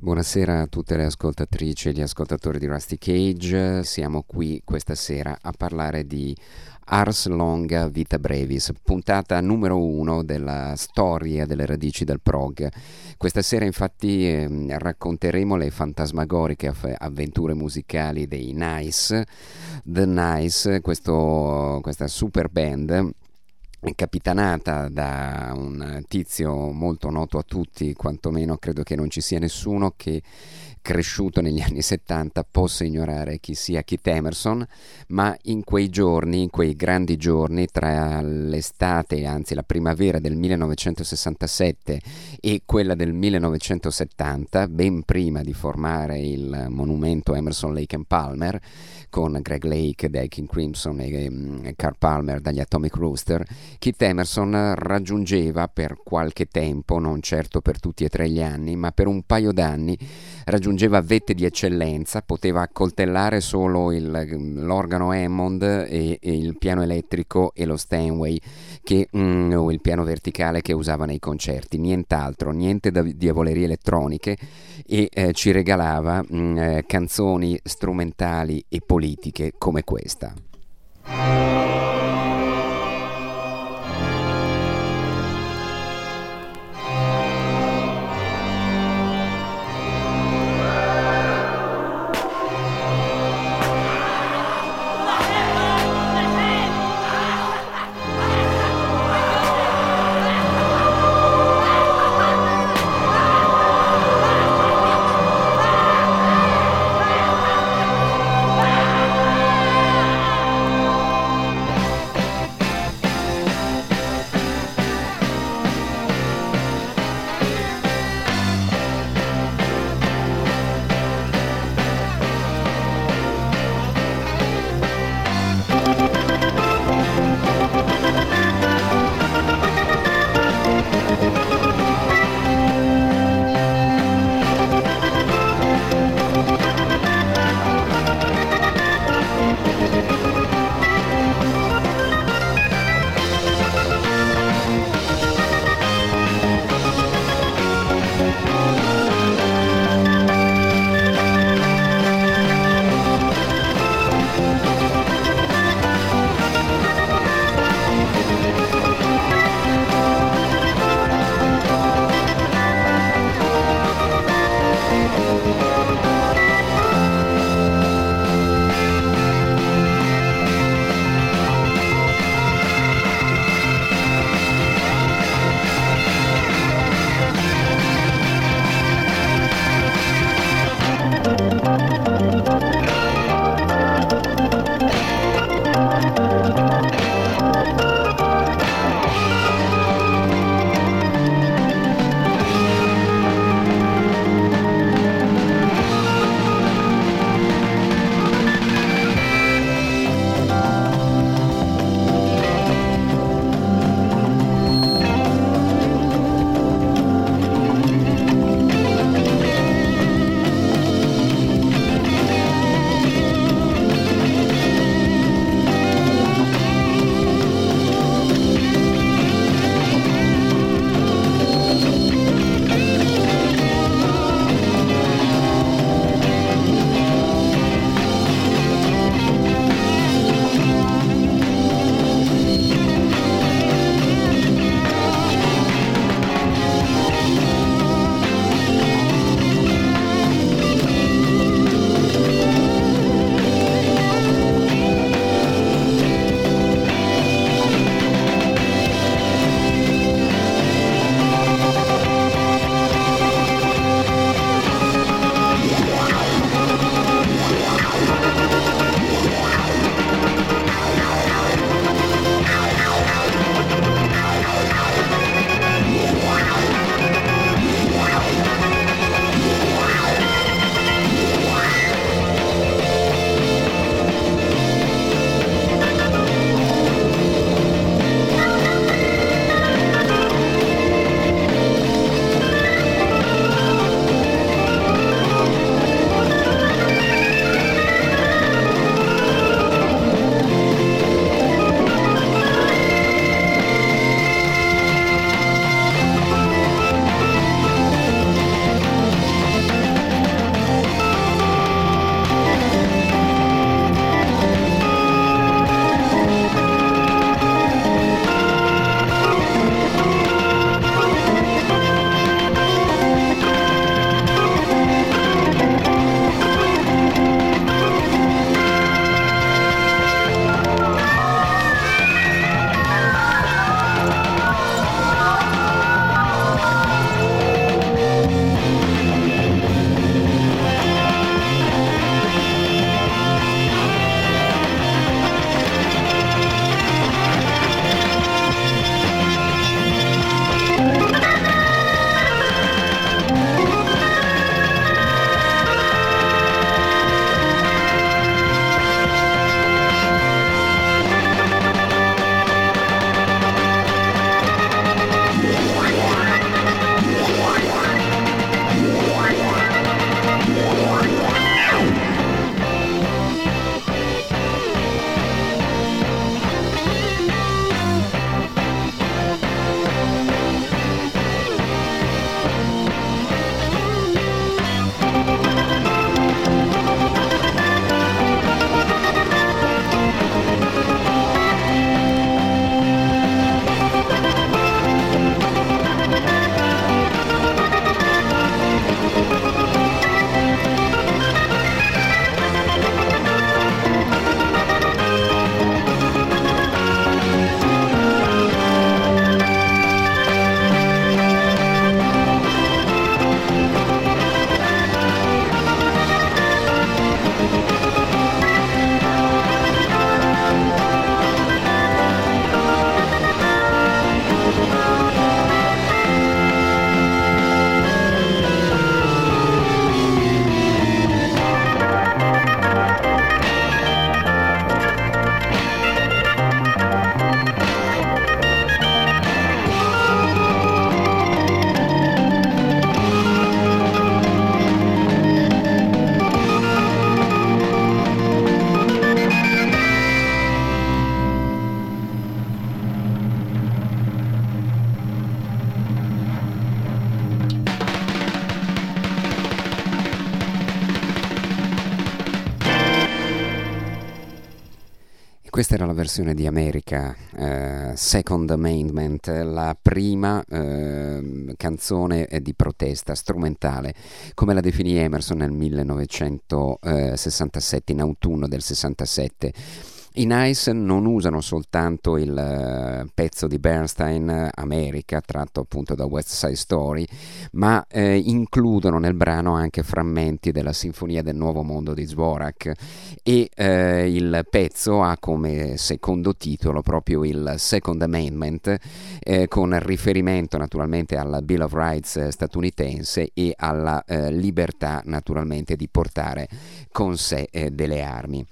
Buonasera a tutte le ascoltatrici e gli ascoltatori di Rusty Cage. Siamo qui questa sera a parlare di Ars Longa Vita Brevis, puntata numero uno della storia delle radici del prog. Questa sera infatti eh, racconteremo le fantasmagoriche avventure musicali dei Nice, The Nice, questo, questa super band capitanata da un tizio molto noto a tutti, quantomeno credo che non ci sia nessuno che cresciuto negli anni 70 possa ignorare chi sia Keith Emerson, ma in quei giorni, in quei grandi giorni tra l'estate, anzi la primavera del 1967 e quella del 1970, ben prima di formare il monumento Emerson Lake and Palmer, con Greg Lake dai King Crimson e um, Carl Palmer dagli Atomic Rooster, Keith Emerson raggiungeva per qualche tempo, non certo per tutti e tre gli anni, ma per un paio d'anni, raggiungeva vette di eccellenza, poteva accoltellare solo il, l'organo Hammond e, e, il piano elettrico e lo Steinway che, mm, o il piano verticale che usava nei concerti, nient'altro, niente da diavolerie elettroniche e eh, ci regalava mm, eh, canzoni strumentali e politiche come questa. Versione di America, eh, Second Amendment, la prima eh, canzone di protesta strumentale, come la definì Emerson nel 1967, in autunno del 67 i Nice non usano soltanto il uh, pezzo di Bernstein America, tratto appunto da West Side Story, ma eh, includono nel brano anche frammenti della Sinfonia del Nuovo Mondo di Dvorak e eh, il pezzo ha come secondo titolo proprio il Second Amendment, eh, con riferimento naturalmente alla Bill of Rights statunitense e alla eh, libertà naturalmente di portare con sé eh, delle armi.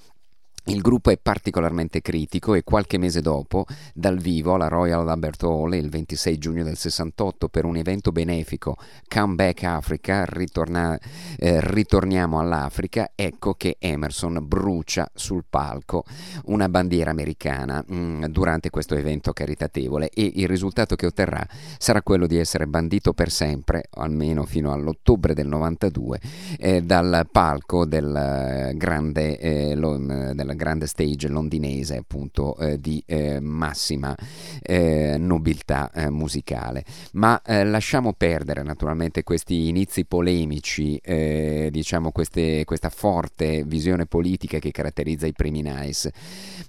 Il gruppo è particolarmente critico e qualche mese dopo, dal vivo alla Royal Albert Hall il 26 giugno del 68 per un evento benefico Come Back Africa, ritorna, eh, ritorniamo all'Africa, ecco che Emerson brucia sul palco una bandiera americana mh, mm, durante questo evento caritatevole. E il risultato che otterrà sarà quello di essere bandito per sempre, almeno fino all'ottobre del 92, eh, dal palco del grande, eh, lo, del grande stage londinese appunto eh, di eh, massima eh, nobiltà musicale. Ma lasciamo perdere naturalmente questi inizi polemici, diciamo queste, questa forte visione politica che caratterizza i primi Nice.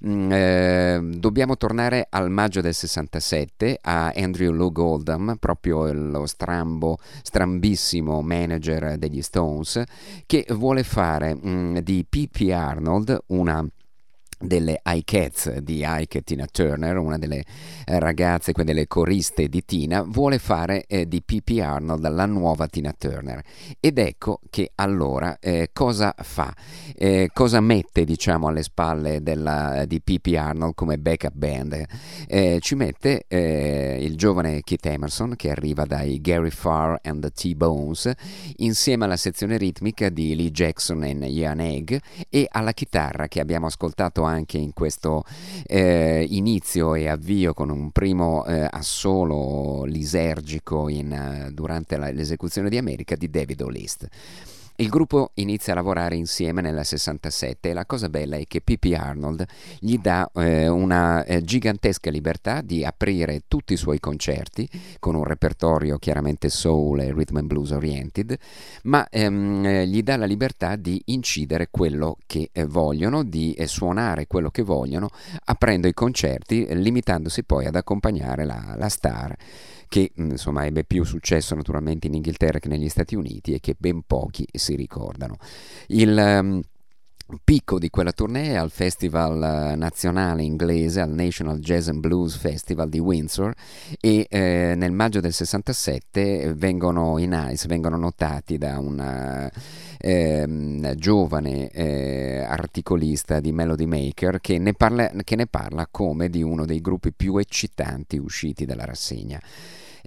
Mm, dobbiamo tornare al maggio del 67 a Andrew Lou Goldham, proprio lo strambo, strambissimo manager degli Stones, che vuole fare mh, mm, di P.P. Arnold una delle iCats di Ike Tina Turner, una delle eh, ragazze, quelle delle coriste di Tina, vuole fare eh, di P.P. Arnold la nuova Tina Turner. Ed ecco che allora eh, cosa fa? Eh, cosa mette diciamo alle spalle della, di P.P. Arnold come backup band? Eh, ci mette eh, il giovane Keith Emerson che arriva dai Gary Farr and the T-Bones insieme alla sezione ritmica di Lee Jackson e Ian Egg e alla chitarra che abbiamo ascoltato anche in questo eh, inizio e avvio con un primo eh, assolo lisergico in, uh, durante la, l'esecuzione di America di David O'List. Il gruppo inizia a lavorare insieme nel 67 e la cosa bella è che Pippi Arnold gli dà eh, una eh, gigantesca libertà di aprire tutti i suoi concerti con un repertorio chiaramente soul e rhythm and blues oriented, ma ehm, eh, gli dà la libertà di incidere quello che eh, vogliono, di eh, suonare quello che vogliono, aprendo i concerti, limitandosi poi ad accompagnare la, la star che mm, insomma ebbe più successo naturalmente in Inghilterra che negli Stati Uniti e che ben pochi si ricordano. Il um, picco di quella tournée al Festival nazionale inglese, al National Jazz and Blues Festival di Windsor e eh, nel maggio del 67 vengono in Ice, vengono notati da una eh, giovane eh, articolista di Melody Maker che ne, parla, che ne parla come di uno dei gruppi più eccitanti usciti dalla rassegna.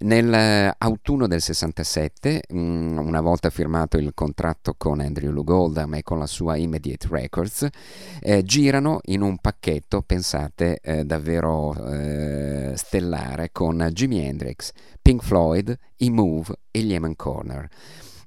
Nell'autunno del 67, mm, una volta firmato il contratto con Andrew Lou Goldham e con la sua Immediate Records, eh, girano in un pacchetto, pensate, eh, davvero eh, stellare con Jimi Hendrix, Pink Floyd, i Move e gli Eman Corner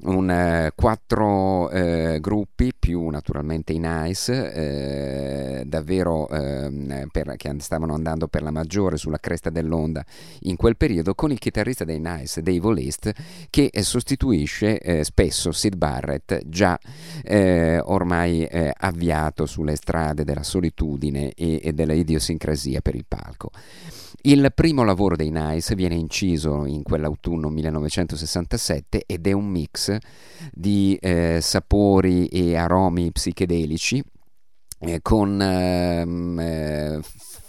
un, eh, quattro eh, gruppi più naturalmente i Nice eh, davvero ehm, per, che stavano andando per la maggiore sulla cresta dell'onda in quel periodo con il chitarrista dei Nice Dave List che eh, sostituisce eh, spesso Sid Barrett già eh, ormai avviato sulle strade della solitudine e, e della idiosincrasia per il palco il primo lavoro dei Nice viene inciso in quell'autunno 1967 ed è un mix di eh, sapori e aromi psichedelici eh, con ehm, eh,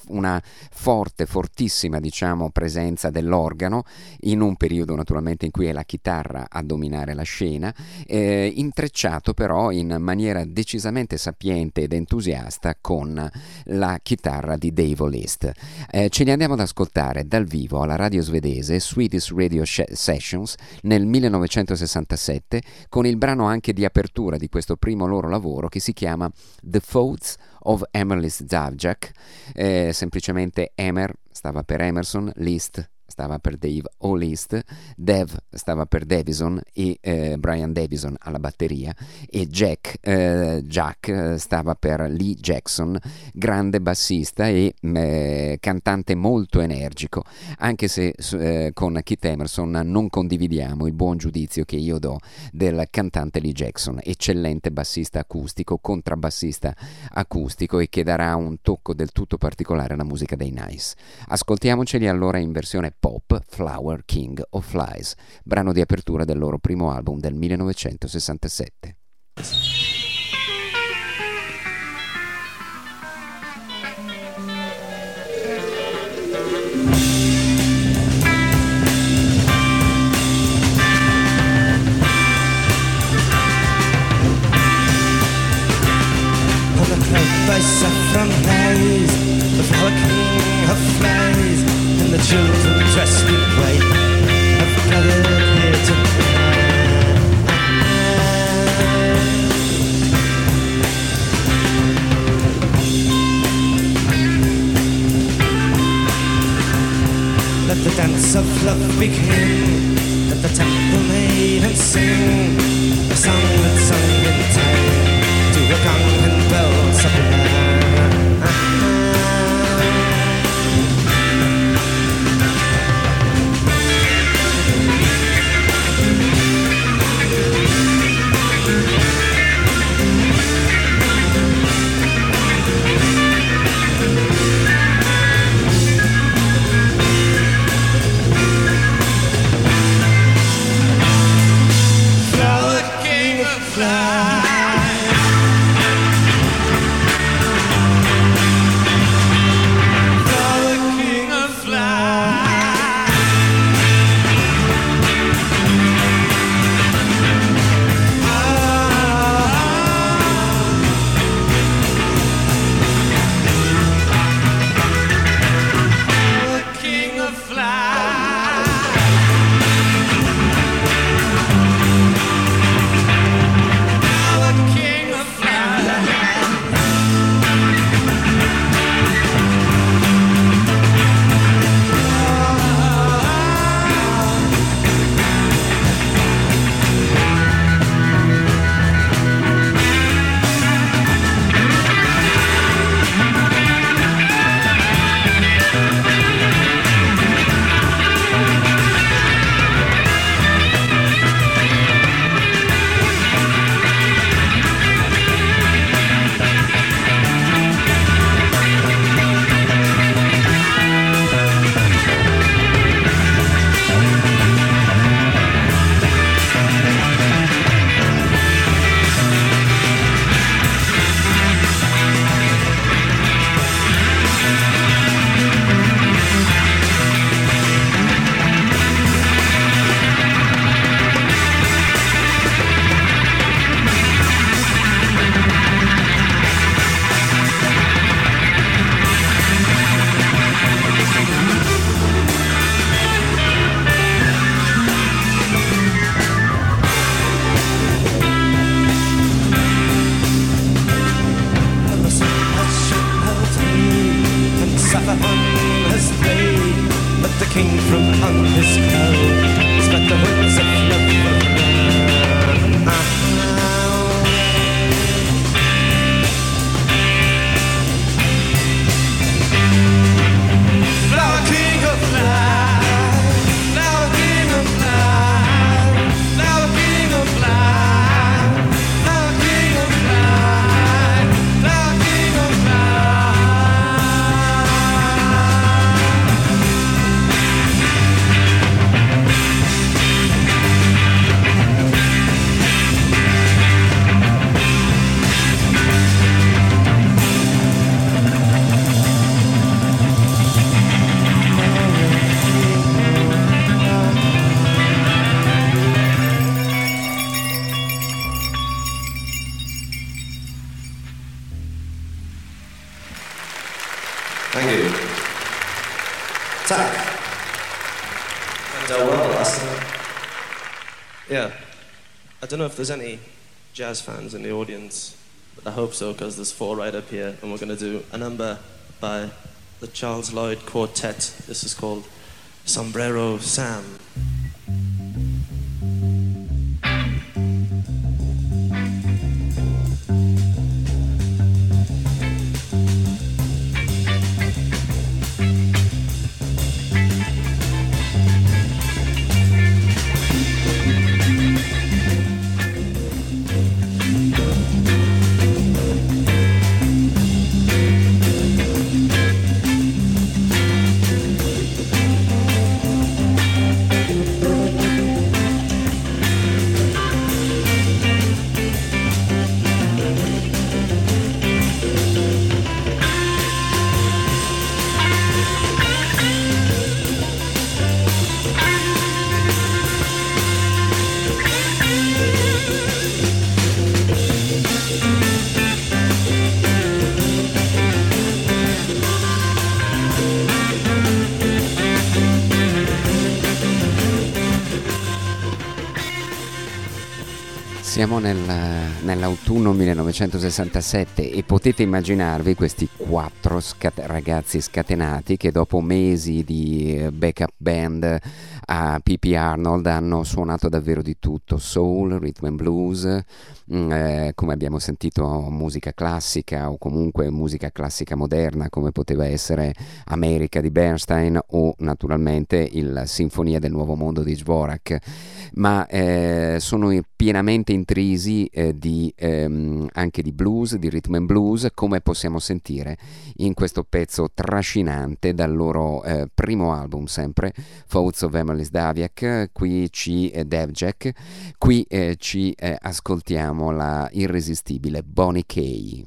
una forte, fortissima diciamo, presenza dell'organo in un periodo naturalmente in cui è la chitarra a dominare la scena, eh, intrecciato però in maniera decisamente sapiente ed entusiasta con la chitarra di Dave O'List. Eh, ce li andiamo ad ascoltare dal vivo alla radio svedese Swedish Radio Sessions nel 1967 con il brano anche di apertura di questo primo loro lavoro che si chiama The Thoughts of Emerlis Zavjak, eh, semplicemente Emer stava per Emerson, List stava per Dave O'List, Dev stava per Davison e eh, Brian Davison alla batteria e Jack, eh, Jack eh, stava per Lee Jackson, grande bassista e eh, cantante molto energico, anche se eh, con Keith Emerson non condividiamo il buon giudizio che io do del cantante Lee Jackson, eccellente bassista acustico, contrabbassista acustico e che darà un tocco del tutto particolare alla musica dei Nice. Ascoltiamoceli allora in versione pop Flower King of Flies, brano di apertura del loro primo album del 1967. by saffron haze, the king of flies, the children dressed in white have gathered here tonight. Let the dance of love begin. Let the temple maidens sing a song that's sung in time to a gong and bells sublime. Don't know if there's any jazz fans in the audience, but I hope so because there's four right up here, and we're going to do a number by the Charles Lloyd Quartet. This is called Sombrero Sam. Siamo nel, nell'autunno 1967 e potete immaginarvi questi quattro scat- ragazzi scatenati che dopo mesi di eh, backup band a PP Arnold hanno suonato davvero di tutto, soul, rhythm and blues, mm, eh, come abbiamo sentito musica classica o comunque musica classica moderna come poteva essere America di Bernstein o naturalmente il Sinfonia del Nuovo Mondo di Dvorak, ma eh, sono pienamente intrisi eh, di, ehm, anche di blues, di rhythm and blues, come possiamo sentire in questo pezzo trascinante dal loro eh, primo album sempre, Thoughts of Emily Daviak, qui ci eh, Devjack, qui eh, ci eh, ascoltiamo la irresistibile Bonnie Kay.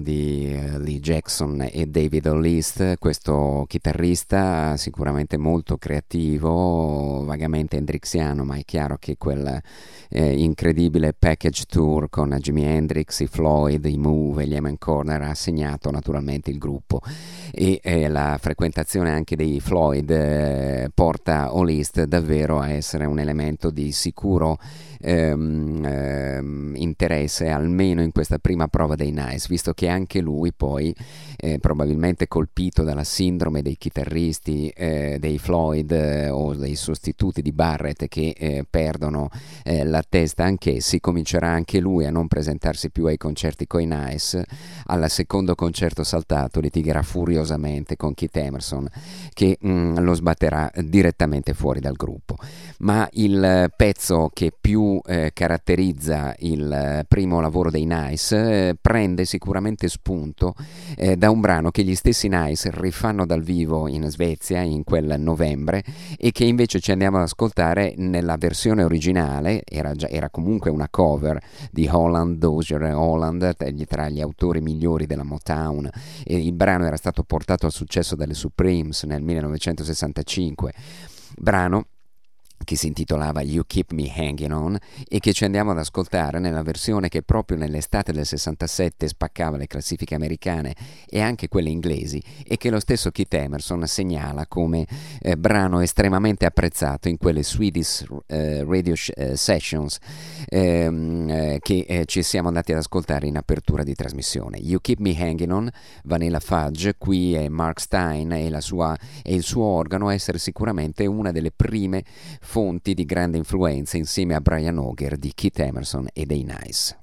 Un brano di uh, Lee Jackson e David O'List, questo chitarrista sicuramente molto creativo, vagamente hendrixiano, ma è chiaro che quel eh, incredibile package tour con Jimi Hendrix, i Floyd, i Move e gli Eman Corner ha segnato naturalmente il gruppo. E eh, la frequentazione anche dei Floyd eh, porta O'List davvero a essere un elemento di sicuro ehm, ehm, interesse almeno in questa prima prova dei Nice, visto che anche lui poi eh, probabilmente colpito dalla sindrome dei chitarristi eh, dei Floyd eh, o dei sostituti di Barrett che eh, perdono eh, la testa anch'essi, comincerà anche lui a non presentarsi più ai concerti coi Nice, al secondo concerto saltato litigherà furiosamente con Keith Emerson che mh, mm, lo sbatterà direttamente fuori dal gruppo. Ma il pezzo che più eh, caratterizza il primo lavoro dei Nice prende sicuramente spunto eh, da un brano che gli stessi Nice rifanno dal vivo in Svezia in quel novembre e che invece ci andiamo ad ascoltare nella versione originale, era, già, era comunque una cover di Holland, Dozier e Holland, tra gli autori migliori della Motown e il brano era stato portato al successo dalle Supremes nel 1965 brano che si intitolava You Keep Me Hanging On e che ci andiamo ad ascoltare nella versione che proprio nell'estate del 67 spaccava le classifiche americane e anche quelle inglesi e che lo stesso Keith Emerson segnala come eh, brano estremamente apprezzato in quelle Swedish eh, radio sh- eh, sessions ehm, eh, che eh, ci siamo andati ad ascoltare in apertura di trasmissione. You Keep Me Hanging On, Vanilla Fudge, qui è Mark Stein e, sua, e il suo organo essere sicuramente una delle prime fonti di grande influenza insieme a Brian Auger di Keith Emerson e dei Nice.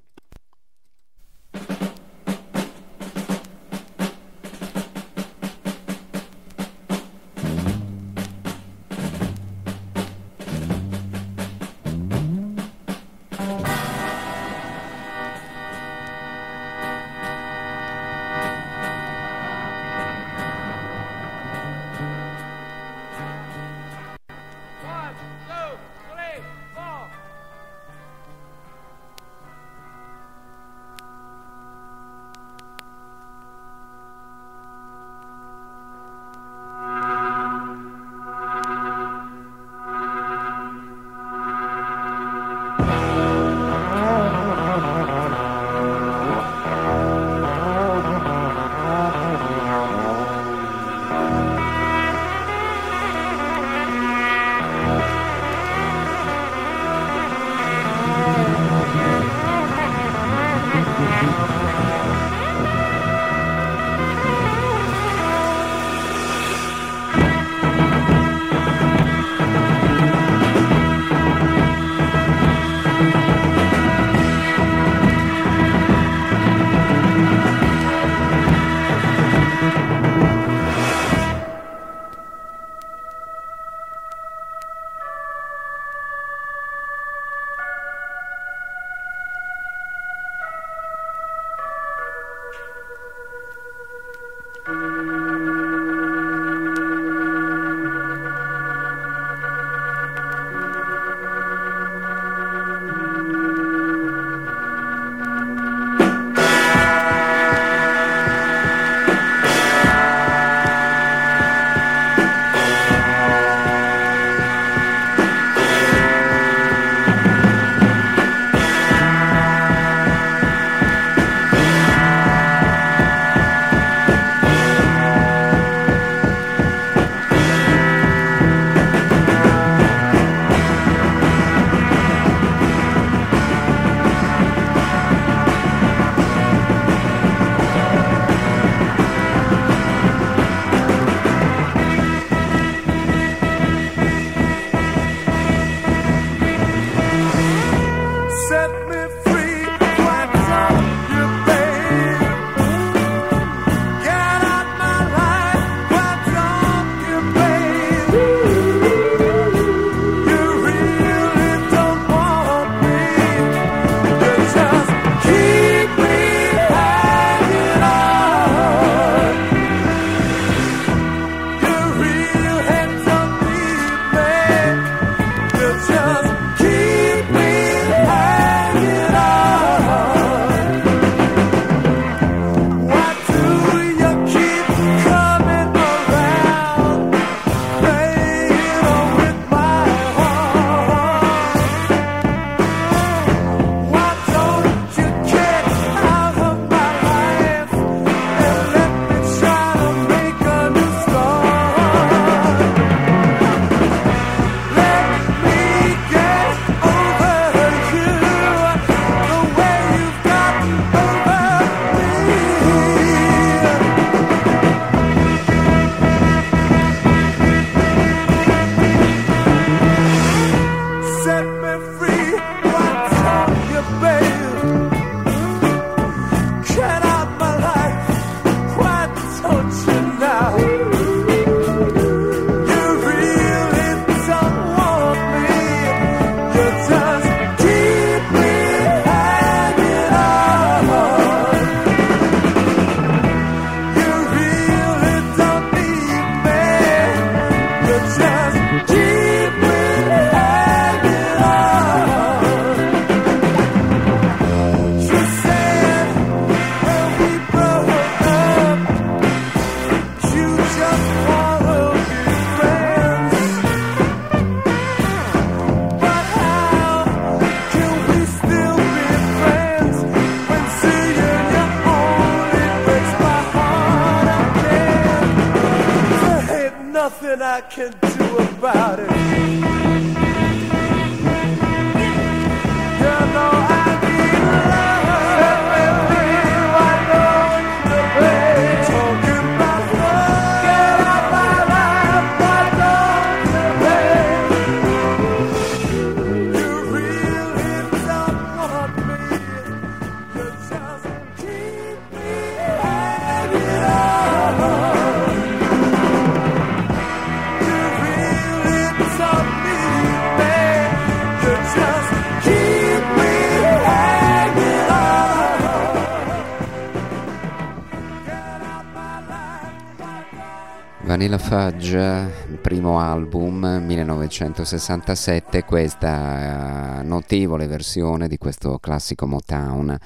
Il primo album 1967, questa eh, notevole versione di questo classico Motown,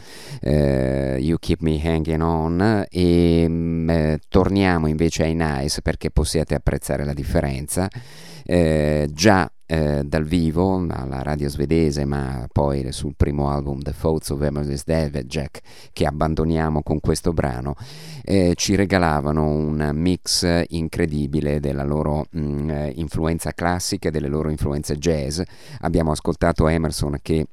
eh, You Keep Me Hanging On, e mm, eh, torniamo invece ai Nice perché possiate apprezzare la differenza. Eh, già eh, dal vivo alla radio svedese, ma poi sul primo album The Thoughts of Emerson David Jack, che abbandoniamo con questo brano, eh, ci regalavano un mix incredibile della loro mh, eh, influenza classica e delle loro influenze jazz. Abbiamo ascoltato Emerson che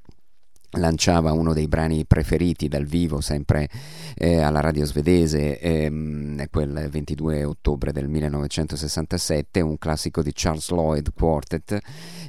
lanciava uno dei brani preferiti dal vivo sempre eh, alla radio svedese ehm, quel 22 ottobre del 1967 un classico di Charles Lloyd Quartet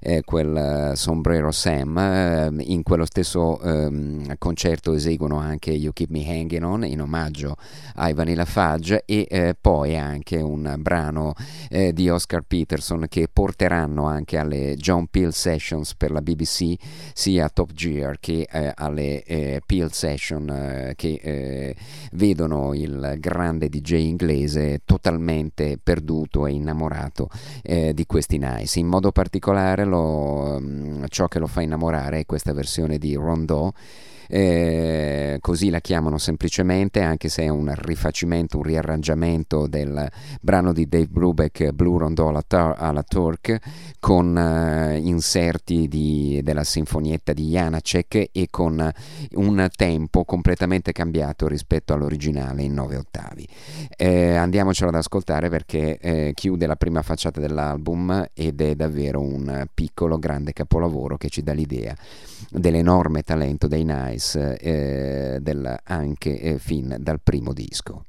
eh, quel eh, Sombrero Sam. Eh, in quello stesso ehm, concerto eseguono anche You Keep Me Hanging On in omaggio ai Vanilla Fudge e eh, poi anche un brano eh, di Oscar Peterson che porteranno anche alle John Peel Sessions per la BBC sia Top Gear che eh, alle eh, Peel Session eh, che eh, vedono il grande DJ inglese totalmente perduto e innamorato eh, di questi Nice. In modo particolare lo, mm, ciò che lo fa innamorare è questa versione di Rondeau eh, così la chiamano semplicemente, anche se è un rifacimento, un riarrangiamento del brano di Dave Brubeck, Blue Rondo alla, Tar- alla Turk, con eh, inserti di- della sinfonietta di Janacek e con un tempo completamente cambiato rispetto all'originale in nove ottavi. Eh, andiamocelo ad ascoltare perché eh, chiude la prima facciata dell'album ed è davvero un piccolo grande capolavoro che ci dà l'idea dell'enorme talento dei Nice eh, del, anche eh, fin dal primo disco.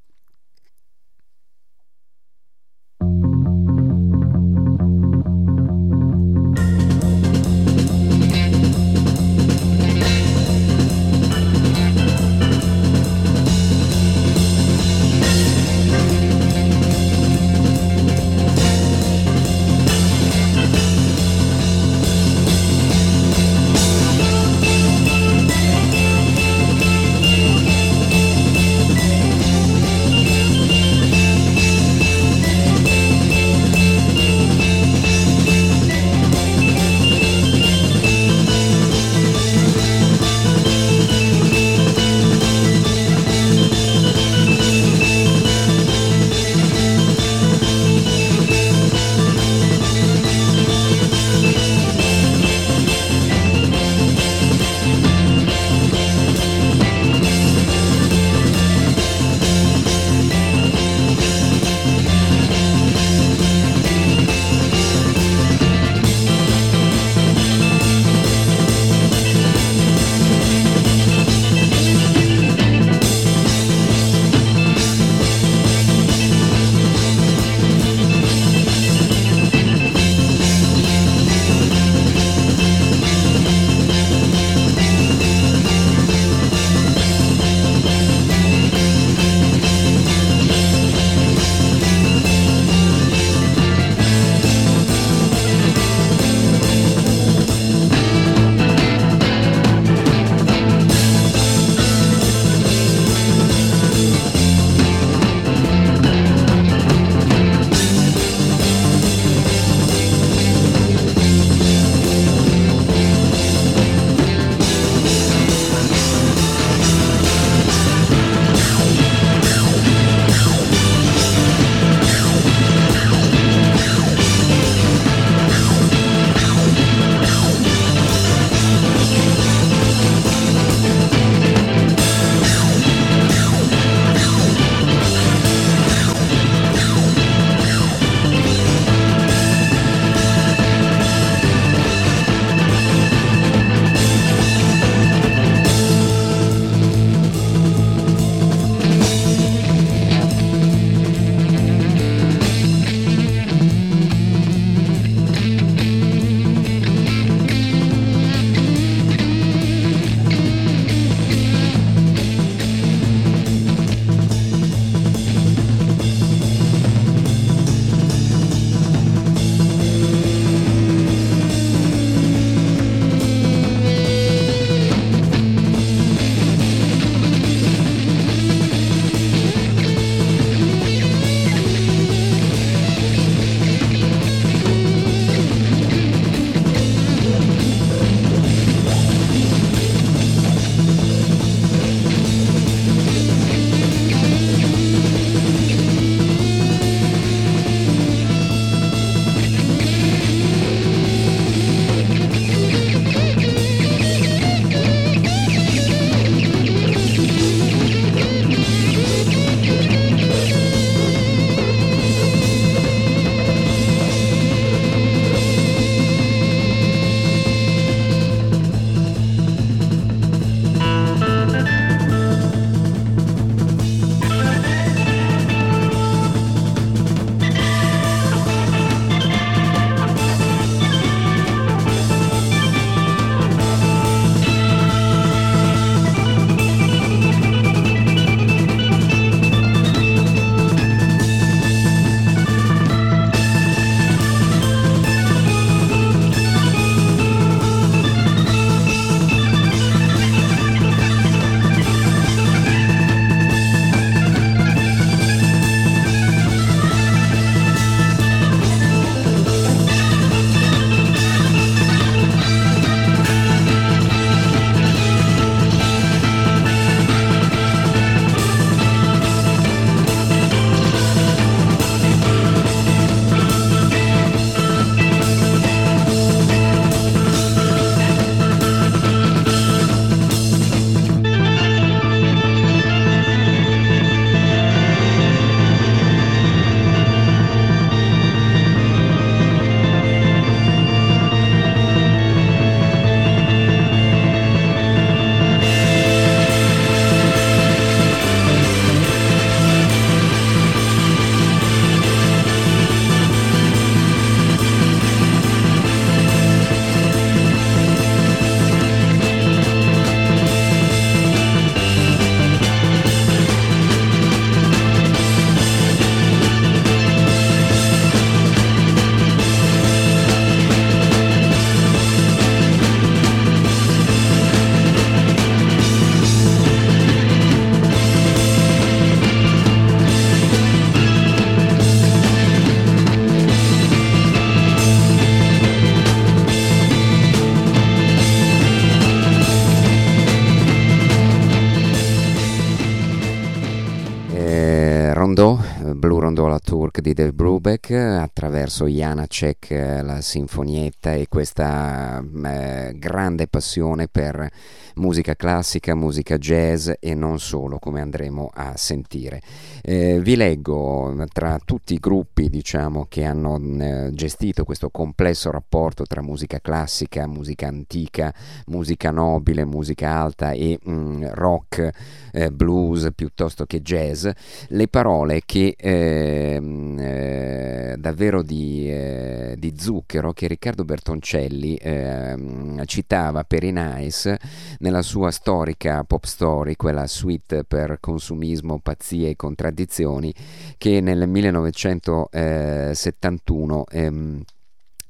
Di Dave Brubeck attraverso Janacek, eh, la sinfonietta e questa eh, grande passione per musica classica, musica jazz e non solo, come andremo a sentire. Eh, vi leggo tra tutti i gruppi diciamo, che hanno eh, gestito questo complesso rapporto tra musica classica, musica antica, musica nobile, musica alta e mh, mm, rock, eh, blues piuttosto che jazz, le parole che ehm, eh, davvero di, eh, di, zucchero che Riccardo Bertoncelli ehm, citava per i Nice nella sua storica pop story, quella suite per consumismo, pazzie e contraddizioni, che nel 1971 ehm,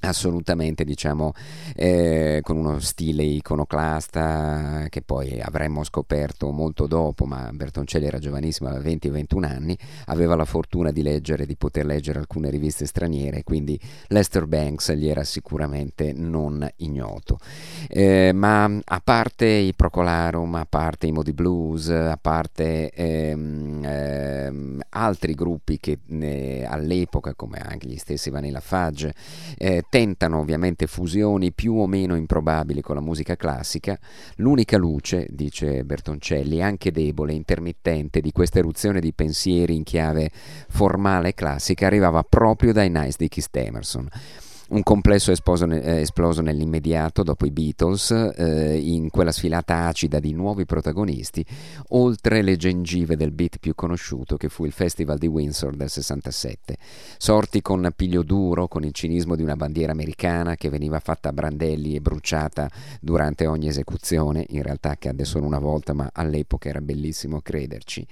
assolutamente diciamo eh, con uno stile iconoclasta che poi avremmo scoperto molto dopo ma Bertoncelli era giovanissimo aveva 20-21 anni aveva la fortuna di leggere di poter leggere alcune riviste straniere quindi Lester Banks gli era sicuramente non ignoto. Eh, ma a parte i Procolarum a parte i Modi Blues a parte ehm, ehm, altri gruppi che eh, all'epoca come anche gli stessi Vanilla Fudge eh, tentano ovviamente fusioni più o meno improbabili con la musica classica, l'unica luce, dice Bertoncelli, anche debole, intermittente, di questa eruzione di pensieri in chiave formale classica arrivava proprio dai Nice di Keith Emerson un complesso esploso, eh, esploso nell'immediato dopo i Beatles, eh, in quella sfilata acida di nuovi protagonisti, oltre le gengive del beat più conosciuto che fu il Festival di Windsor del 67. Sorti con piglio duro, con il cinismo di una bandiera americana che veniva fatta a brandelli e bruciata durante ogni esecuzione, in realtà accadde solo una volta, ma all'epoca era bellissimo crederci.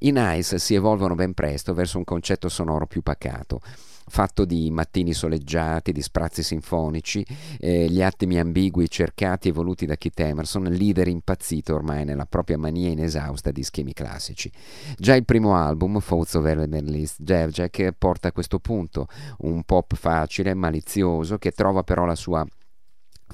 I Nice si evolvono ben presto verso un concetto sonoro più pacato fatto di mattini soleggiati, di sprazzi sinfonici, eh, gli attimi ambigui cercati e voluti da Keith Emerson, leader impazzito ormai nella propria mania inesausta di schemi classici. Già il primo album, Thoughts of Evelyn's Jack, porta a questo punto, un pop facile, malizioso, che trova però la sua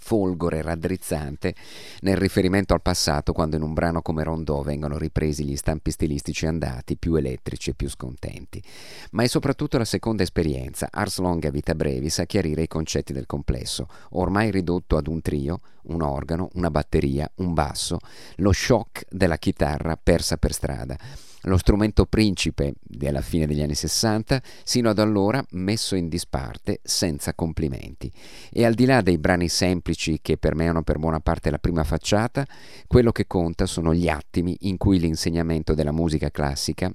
folgore raddrizzante nel riferimento al passato quando in un brano come Rondò vengono ripresi gli stampi stilistici andati più elettrici e più scontenti. Ma è soprattutto la seconda esperienza, Ars Longa Vita Brevis, a chiarire i concetti del complesso, ormai ridotto ad un trio, un organo, una batteria, un basso, lo shock della chitarra persa per strada lo strumento principe della fine degli anni 60, sino ad allora messo in disparte senza complimenti. E al di là dei brani semplici che permeano per buona parte la prima facciata, quello che conta sono gli attimi in cui l'insegnamento della musica classica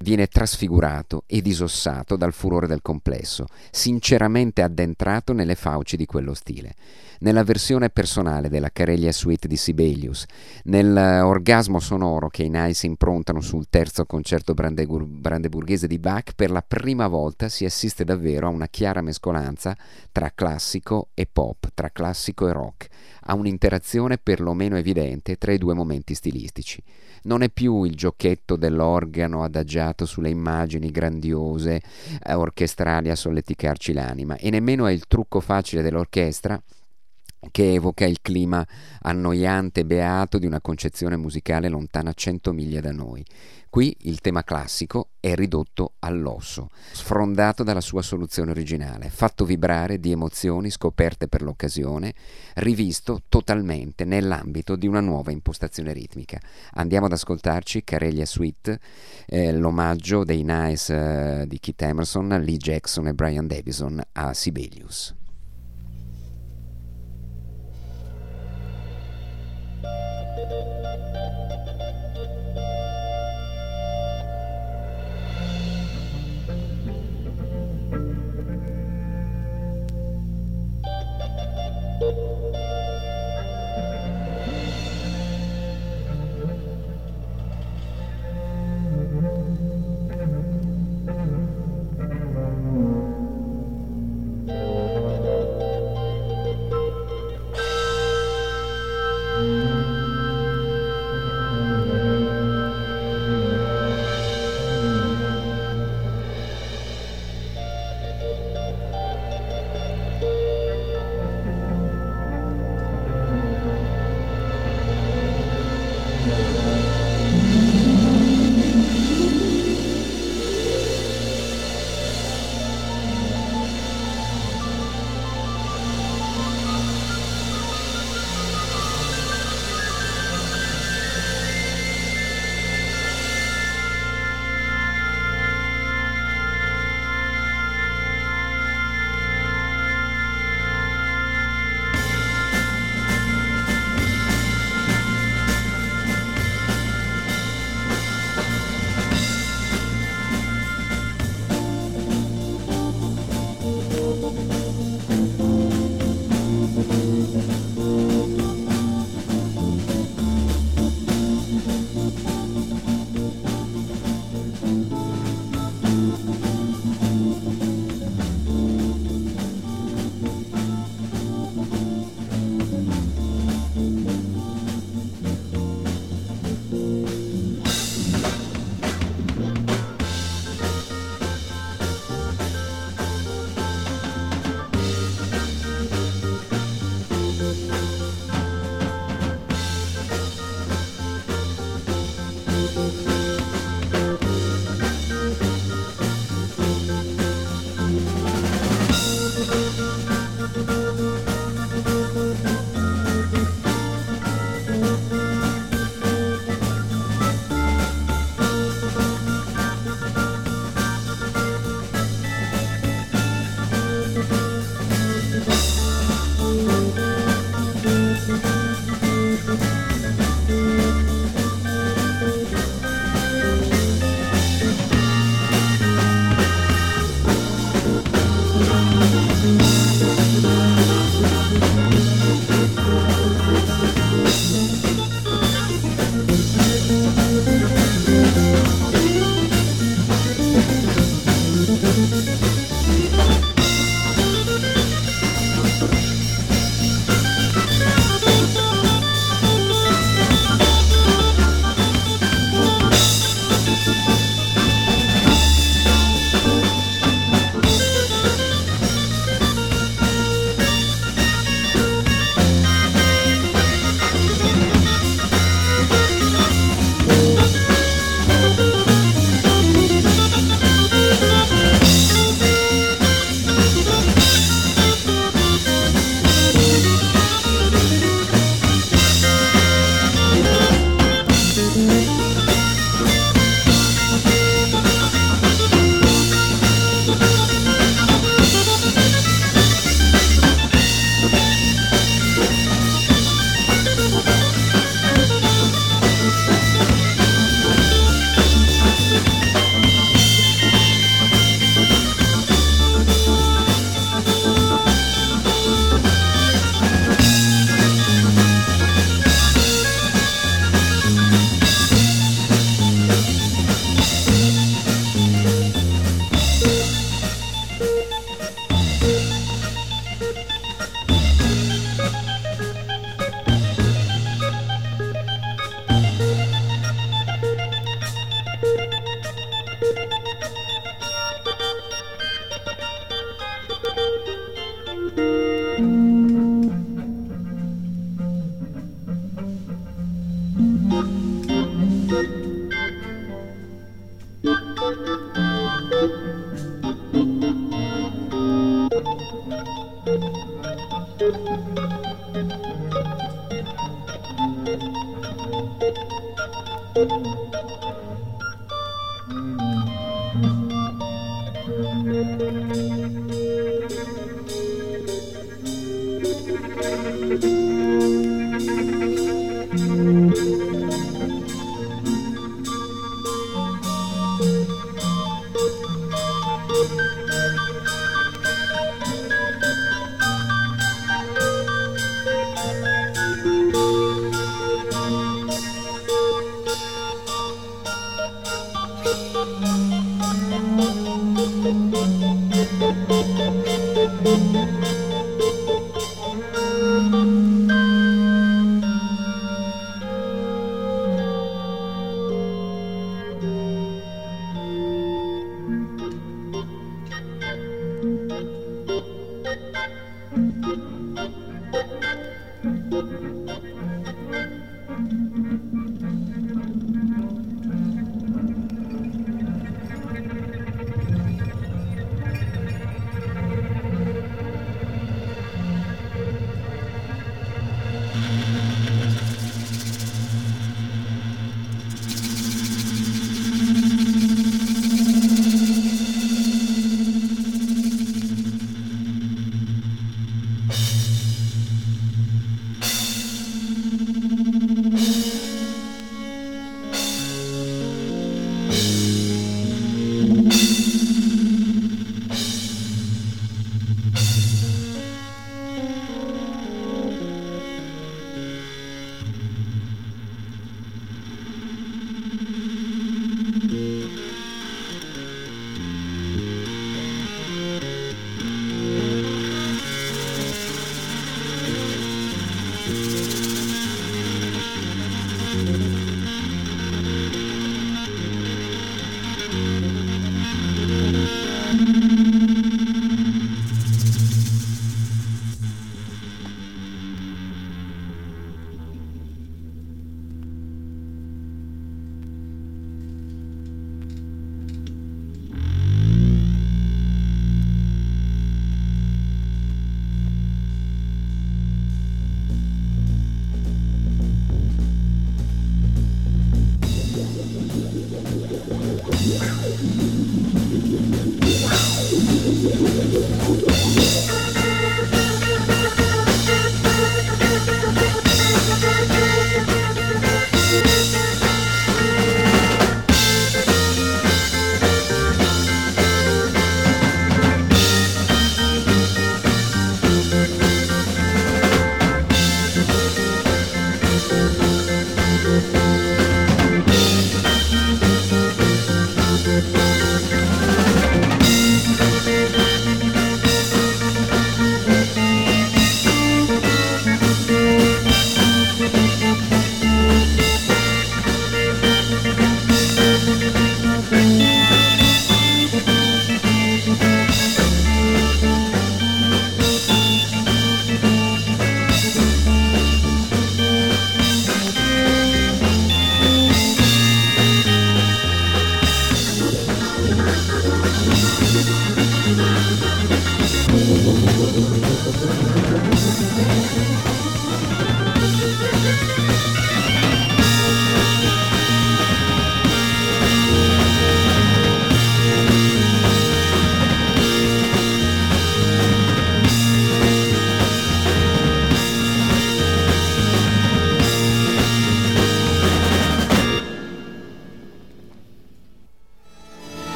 viene trasfigurato e disossato dal furore del complesso, sinceramente addentrato nelle fauci di quello stile. Nella versione personale della Careglia Suite di Sibelius, nell'orgasmo sonoro che i Nice improntano sul terzo concerto brandegur- brandeburghese di Bach, per la prima volta si assiste davvero a una chiara mescolanza tra classico e pop, tra classico e rock, a un'interazione perlomeno evidente tra i due momenti stilistici. Non è più il giochetto dell'organo adagiato sulle immagini grandiose eh, orchestrali a solleticarci l'anima, e nemmeno è il trucco facile dell'orchestra che evoca il clima annoiante e beato di una concezione musicale lontana cento miglia da noi. Qui il tema classico è ridotto all'osso, sfrondato dalla sua soluzione originale, fatto vibrare di emozioni scoperte per l'occasione, rivisto totalmente nell'ambito di una nuova impostazione ritmica. Andiamo ad ascoltarci Careglia Suite, eh, l'omaggio dei Nice eh, di Keith Emerson, Lee Jackson e Brian Davison a Sibelius.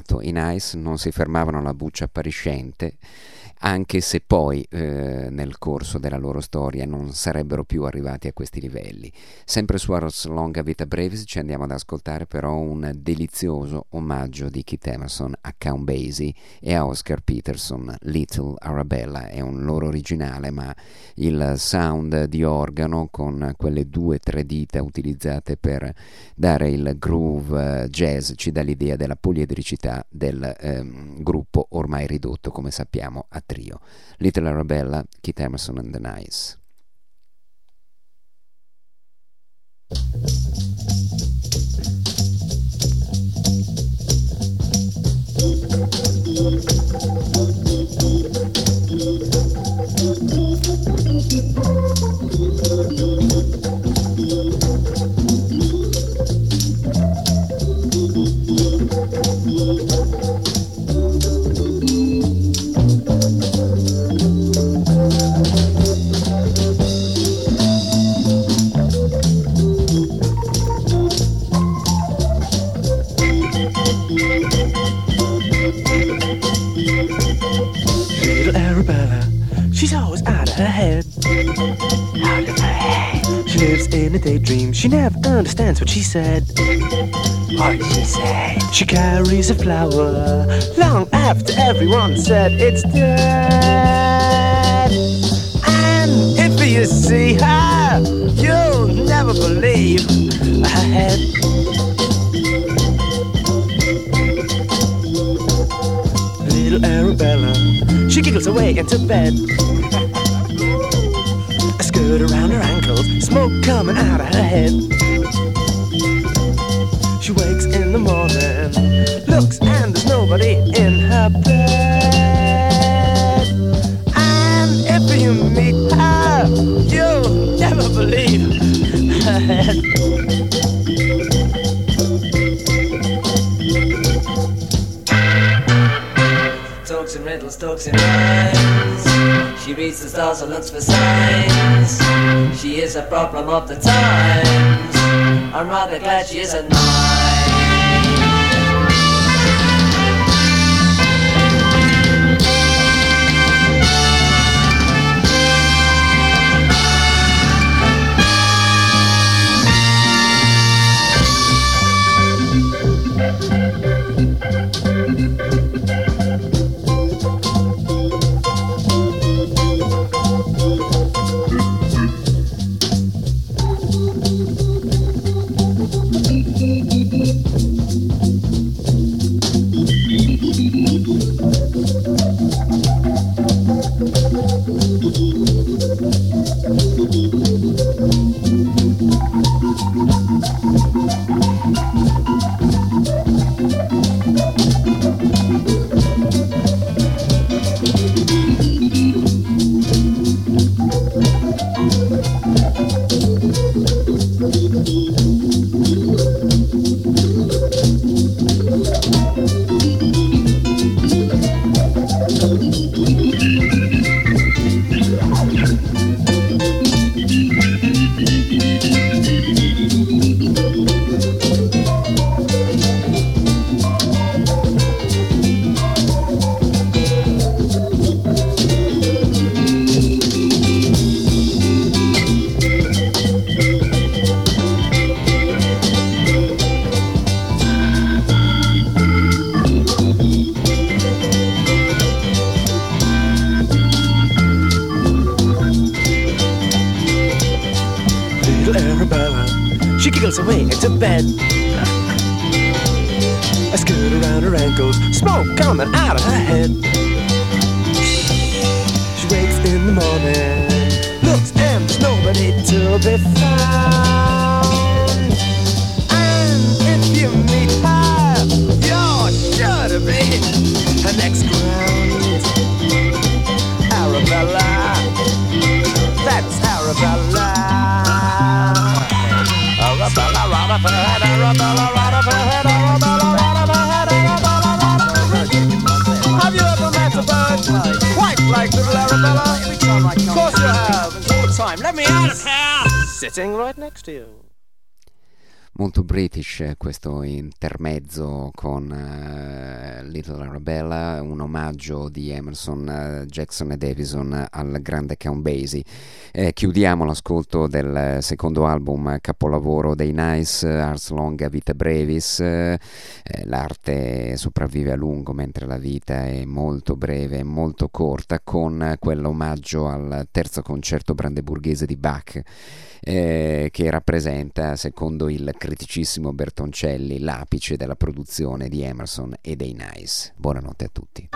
Ingoiato. I Nice non si fermavano alla buccia appariscente anche se poi eh, nel corso della loro storia non sarebbero più arrivati a questi livelli. Sempre su Ars Longa Vita Brevis ci andiamo ad ascoltare però un delizioso omaggio di Keith Emerson a Count Basie e a Oscar Peterson, Little Arabella, è un loro originale ma il sound di organo con quelle due o tre dita utilizzate per dare il groove eh, jazz ci dà l'idea della poliedricità del ehm, gruppo ormai ridotto come sappiamo a trio. Little Arabella, Keith Emerson and the Nice. She's always out of her head. Out of her head. She lives in a daydream, she never understands what she said. What did she say? She carries a flower long after everyone said it's dead. And if you see her, you'll never believe her head. Little Arabella, she giggles away into bed. A skirt around her ankles, smoke coming out of her head. She wakes in the morning, looks and there's nobody in her bed. And if you meet her, you'll never believe her head. And riddles, talks and rhymes. She reads the stars and looks for signs. She is a problem of the times. I'm rather glad she isn't mine. She giggles away into bed. A skirt around her ankles, smoke coming out of her head. She wakes in the morning, looks and there's nobody to be found. And if you meet her, you're sure to be her next ground. Arabella, that's Arabella. Have you ever met a bird quite like little Arabella? Of course you have, and all the time. Let me out of here! Sitting right next to you. Molto british questo intermezzo con uh, Little Arabella, un omaggio di Emerson, uh, Jackson e Davison al grande Count Basie. Eh, chiudiamo l'ascolto del secondo album capolavoro dei Nice, Ars Longa Vita Brevis. Eh, l'arte sopravvive a lungo mentre la vita è molto breve e molto corta, con quell'omaggio al terzo concerto brandeburghese di Bach eh, che rappresenta, secondo il criticissimo Bertoncelli, l'apice della produzione di Emerson e dei Nice. Buonanotte a tutti.